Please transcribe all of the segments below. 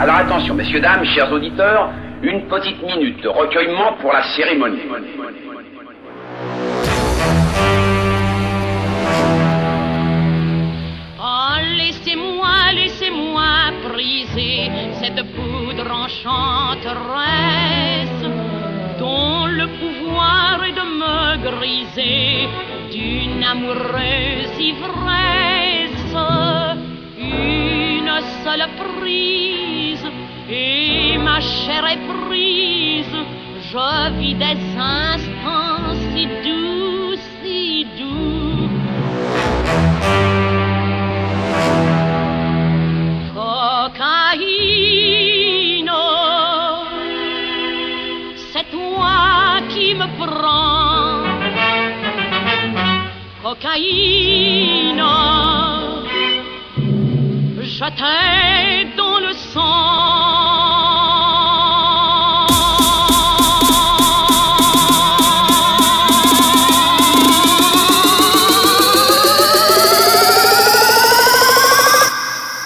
Alors attention, messieurs, dames, chers auditeurs, une petite minute de recueillement pour la cérémonie. Oh, laissez-moi, laissez-moi briser cette poudre enchanteresse dont le pouvoir est de me griser d'une amoureuse ivresse seule prise, et ma chair est prise. Je vis des instants si doux, si doux. Cocaïne, c'est toi qui me prends. Cocaïne. châtain dans le sang.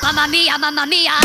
Mamma mia, mamma mia.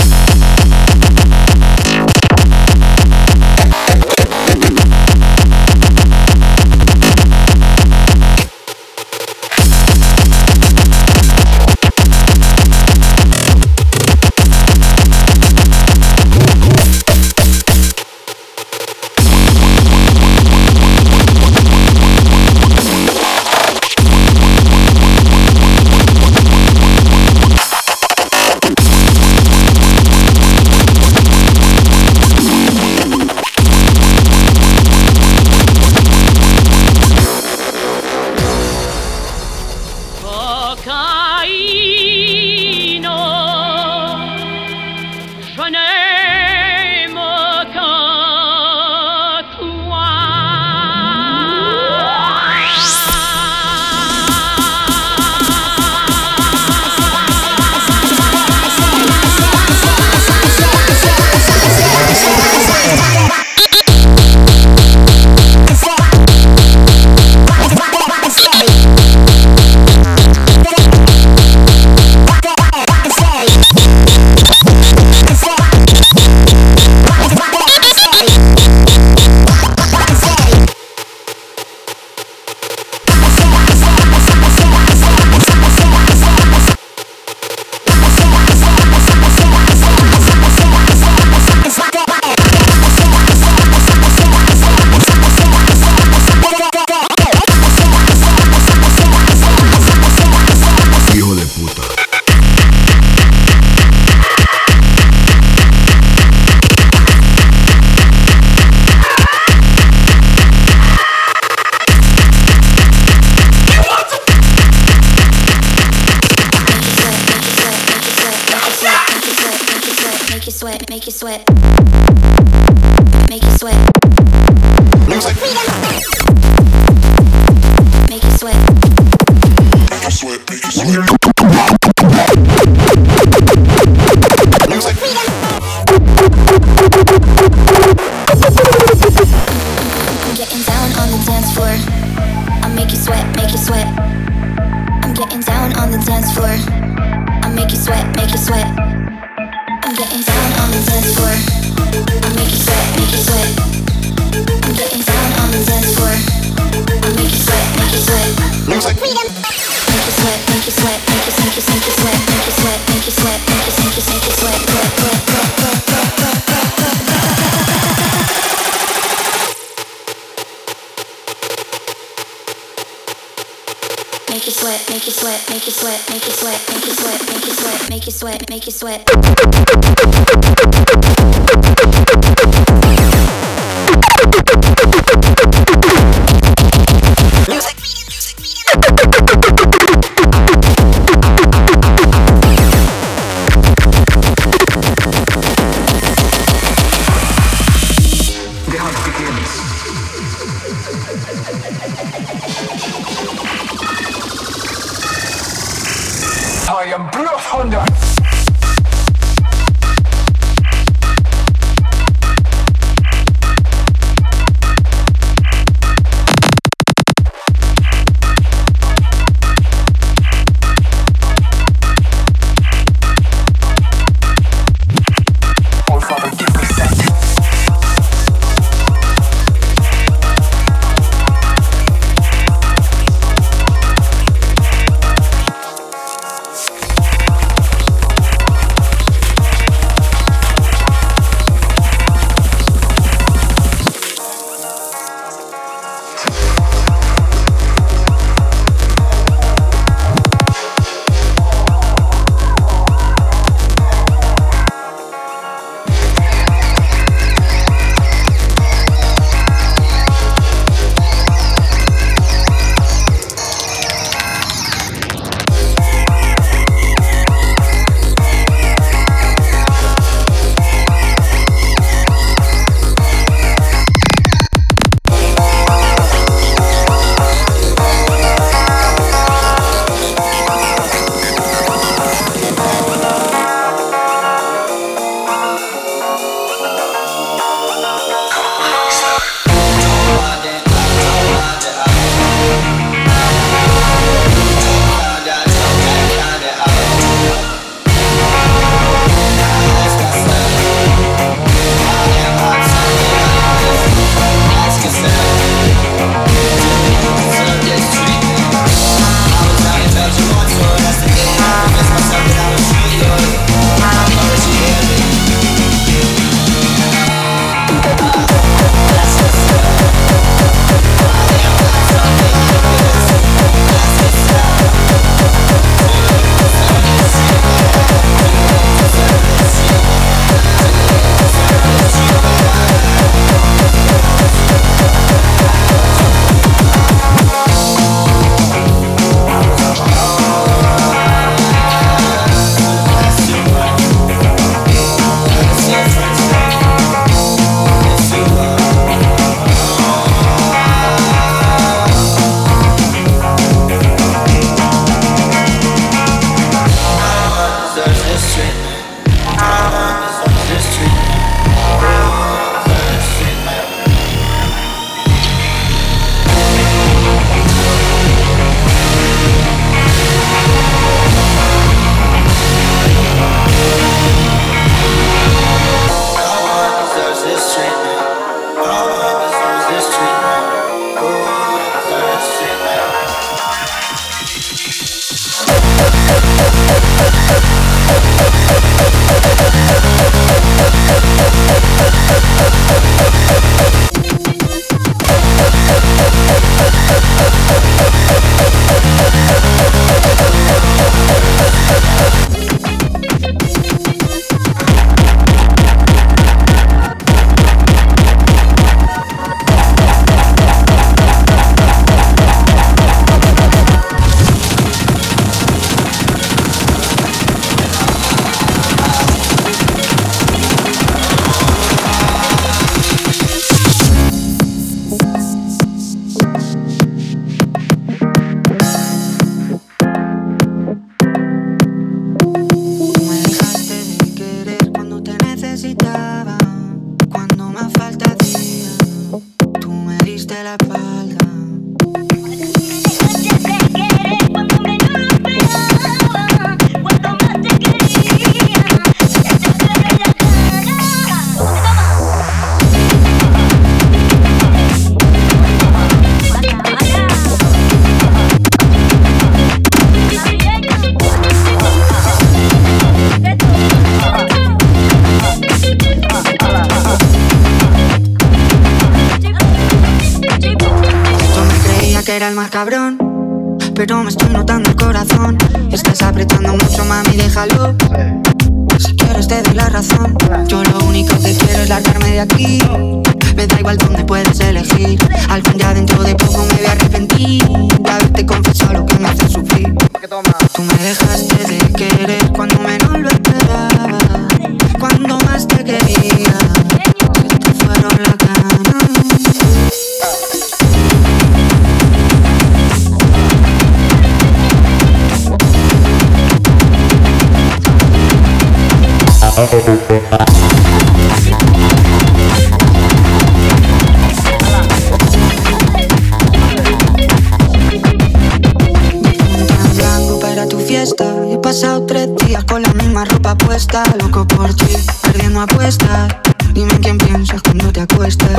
pasado tres días con la misma ropa puesta, loco por ti, perdiendo apuestas. Dime en quién piensas cuando te acuestas.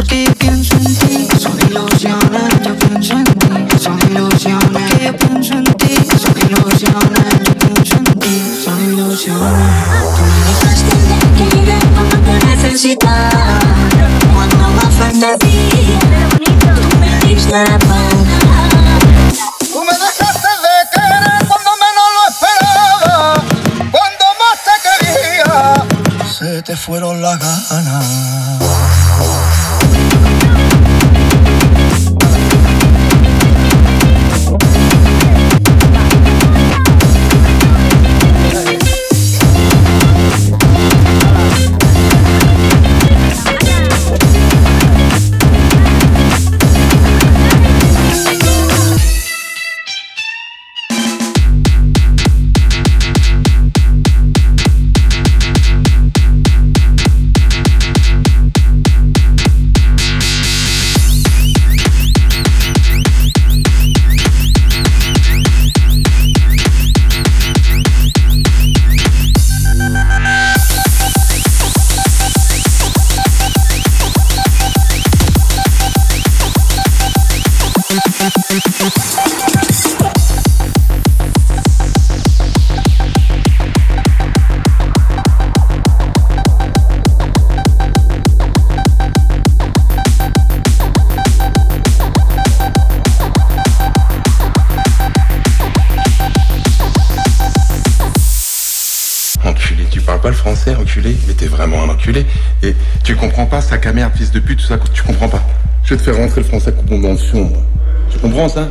bon dans le sombre. Tu comprends ça?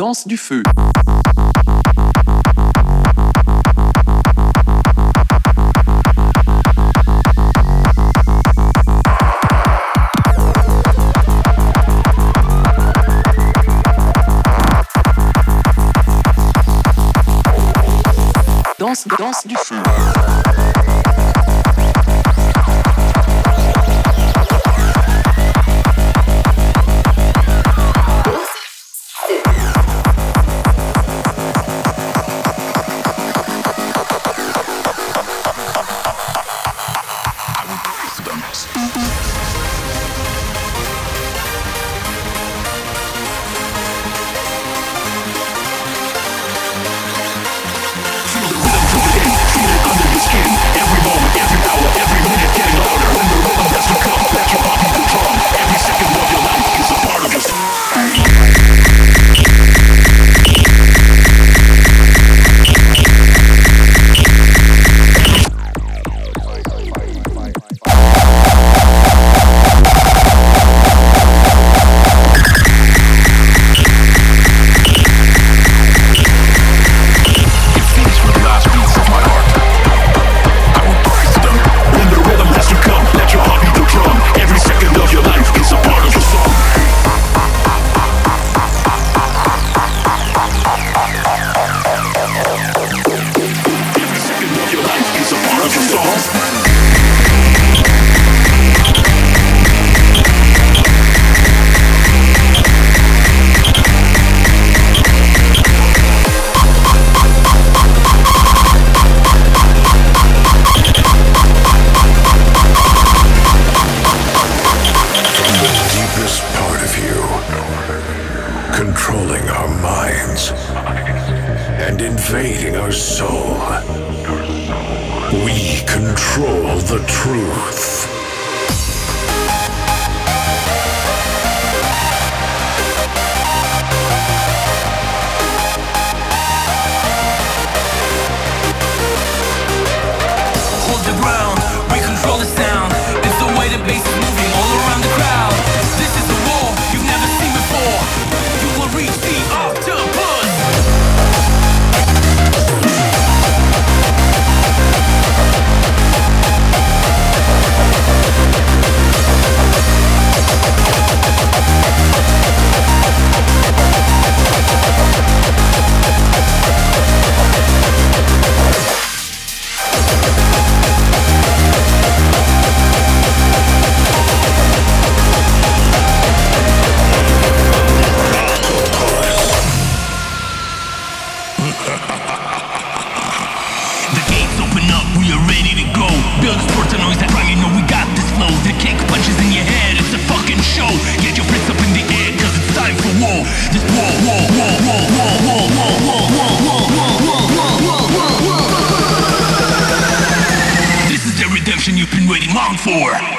Danse du feu. Danse, danse du feu. four.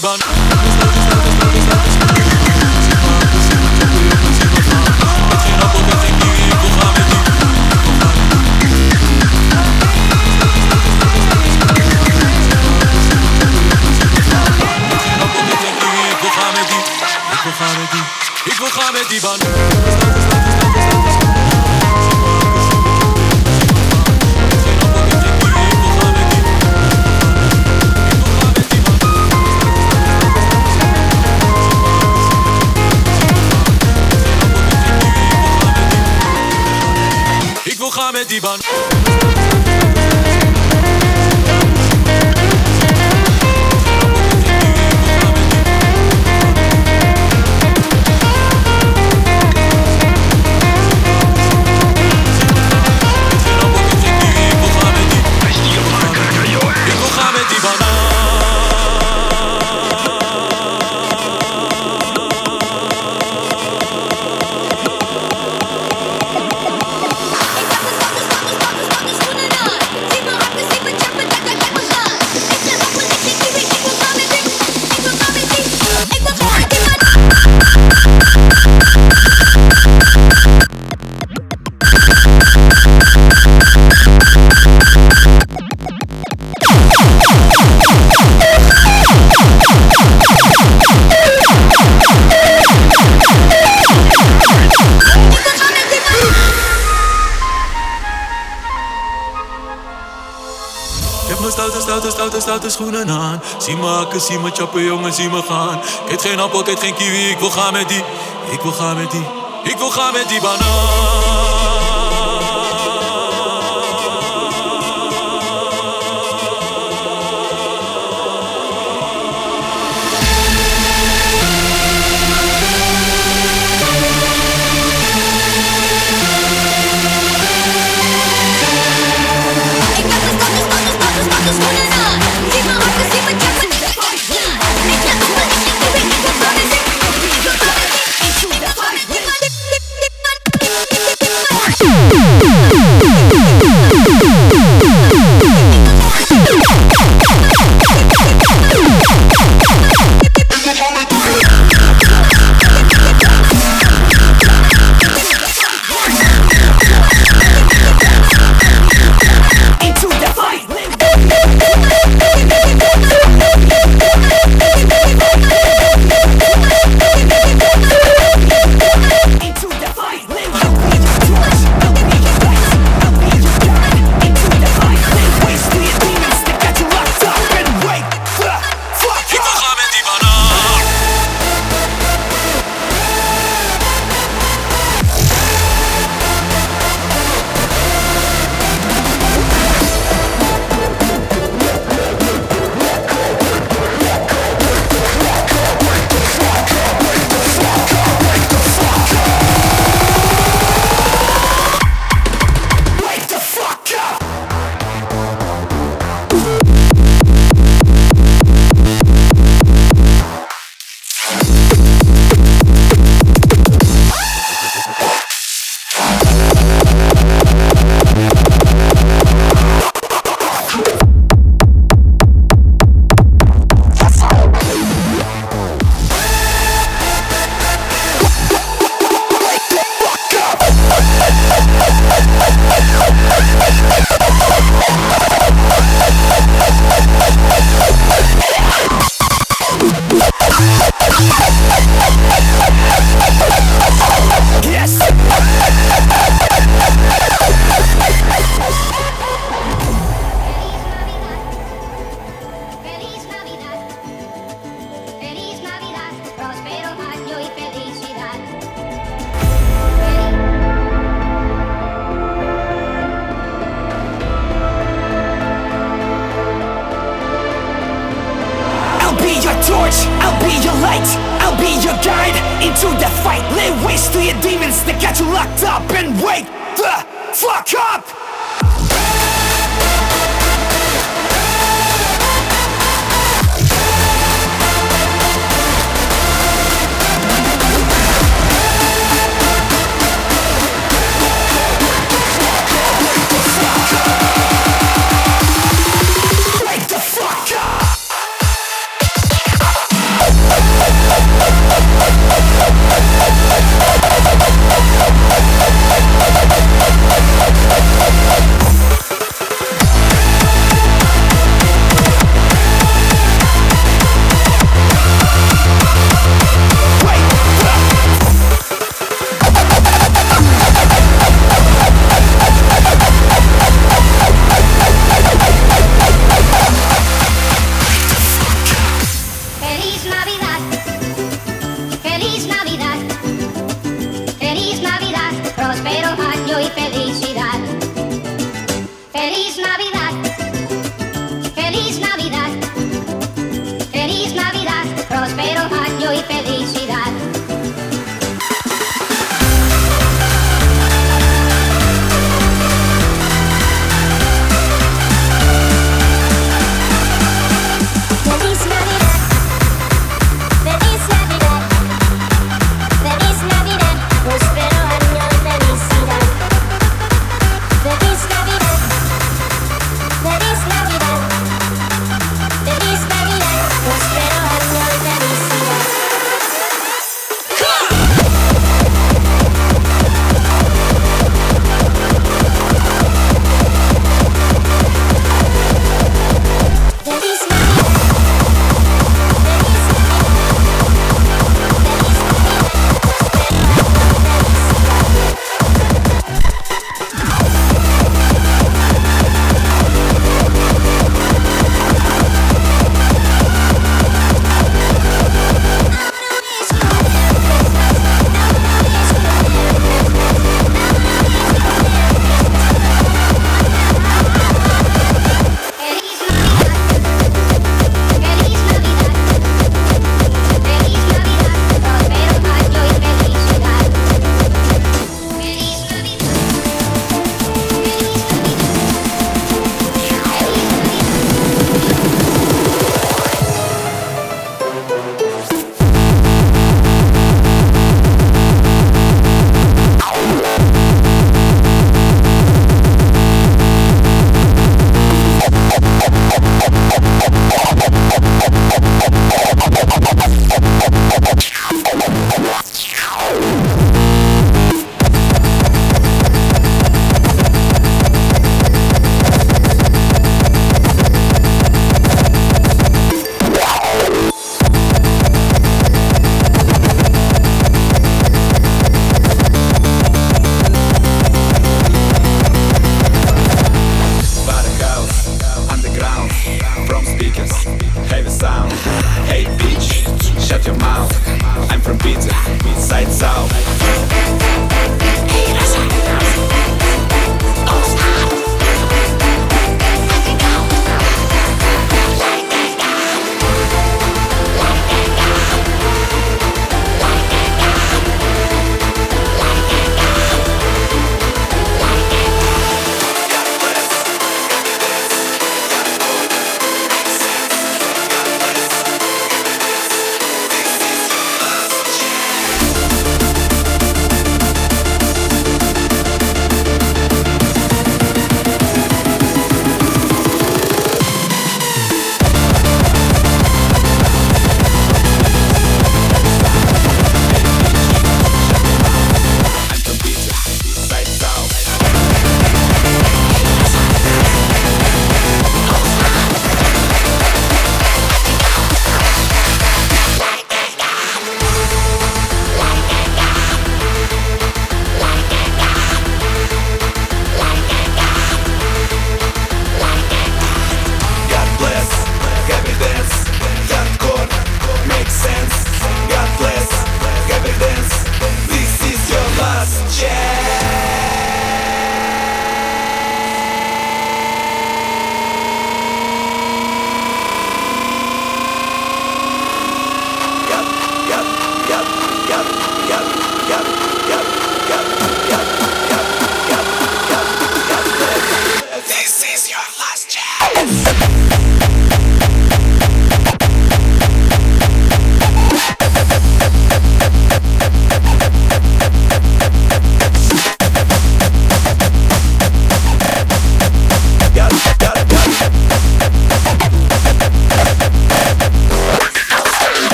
the. altijd staat de schoenen aan. Zie me hakken, zie me chappen, jongen, zie me gaan. Ik eet geen appel, ik eet geen kiwi, ik wil gaan met die. Ik wil gaan met die. Ik wil gaan met die banaan. Woo!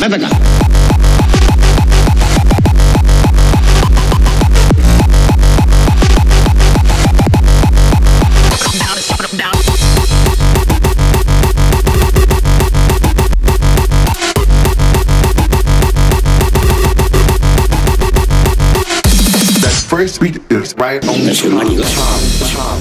That first beat is right on the Claro,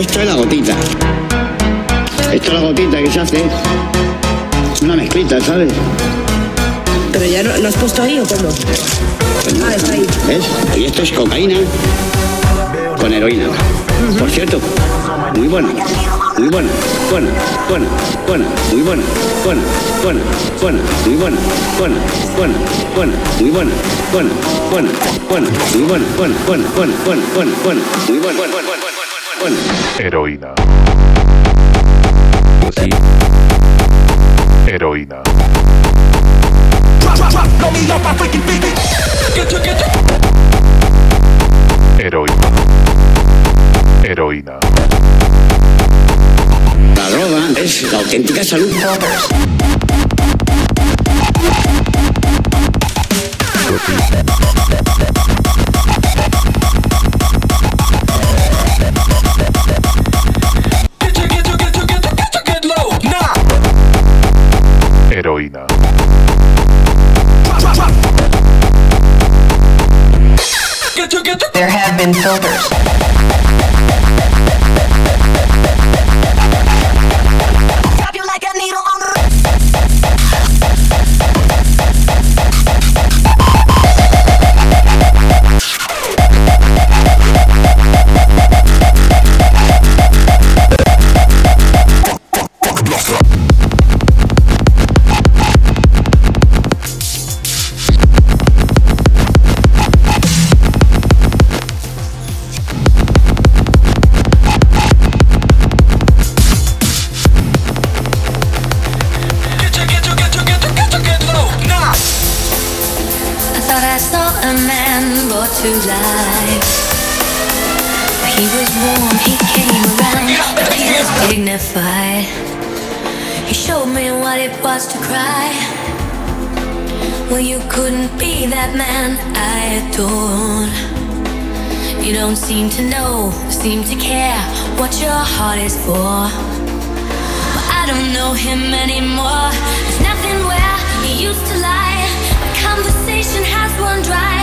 Esto es la gotita. Esto es la gotita que se hace. Una mezclita, ¿sabes? Pero ya no, ¿lo has puesto ahí o cómo? Ah, está ahí. ¿Ves? Y esto es cocaína con heroína. Por cierto, muy buena. Muy buena, buena, buena, buena, muy buena, buena, buena, buena, muy buena, buena, buena, buena, muy buena, buena, buena, buena, muy buena, buena, buena, buena, buena, buena, muy buena, buena, buena, buena. Heroína. Heroína. Heroína. Heroína. La droga es la auténtica salud. Been filters. Saw a man brought to life. He was warm, he came around, he was dignified. He showed me what it was to cry. Well, you couldn't be that man I adored. You don't seem to know, seem to care what your heart is for. But I don't know him anymore. There's nothing where he used to lie conversation has one drive.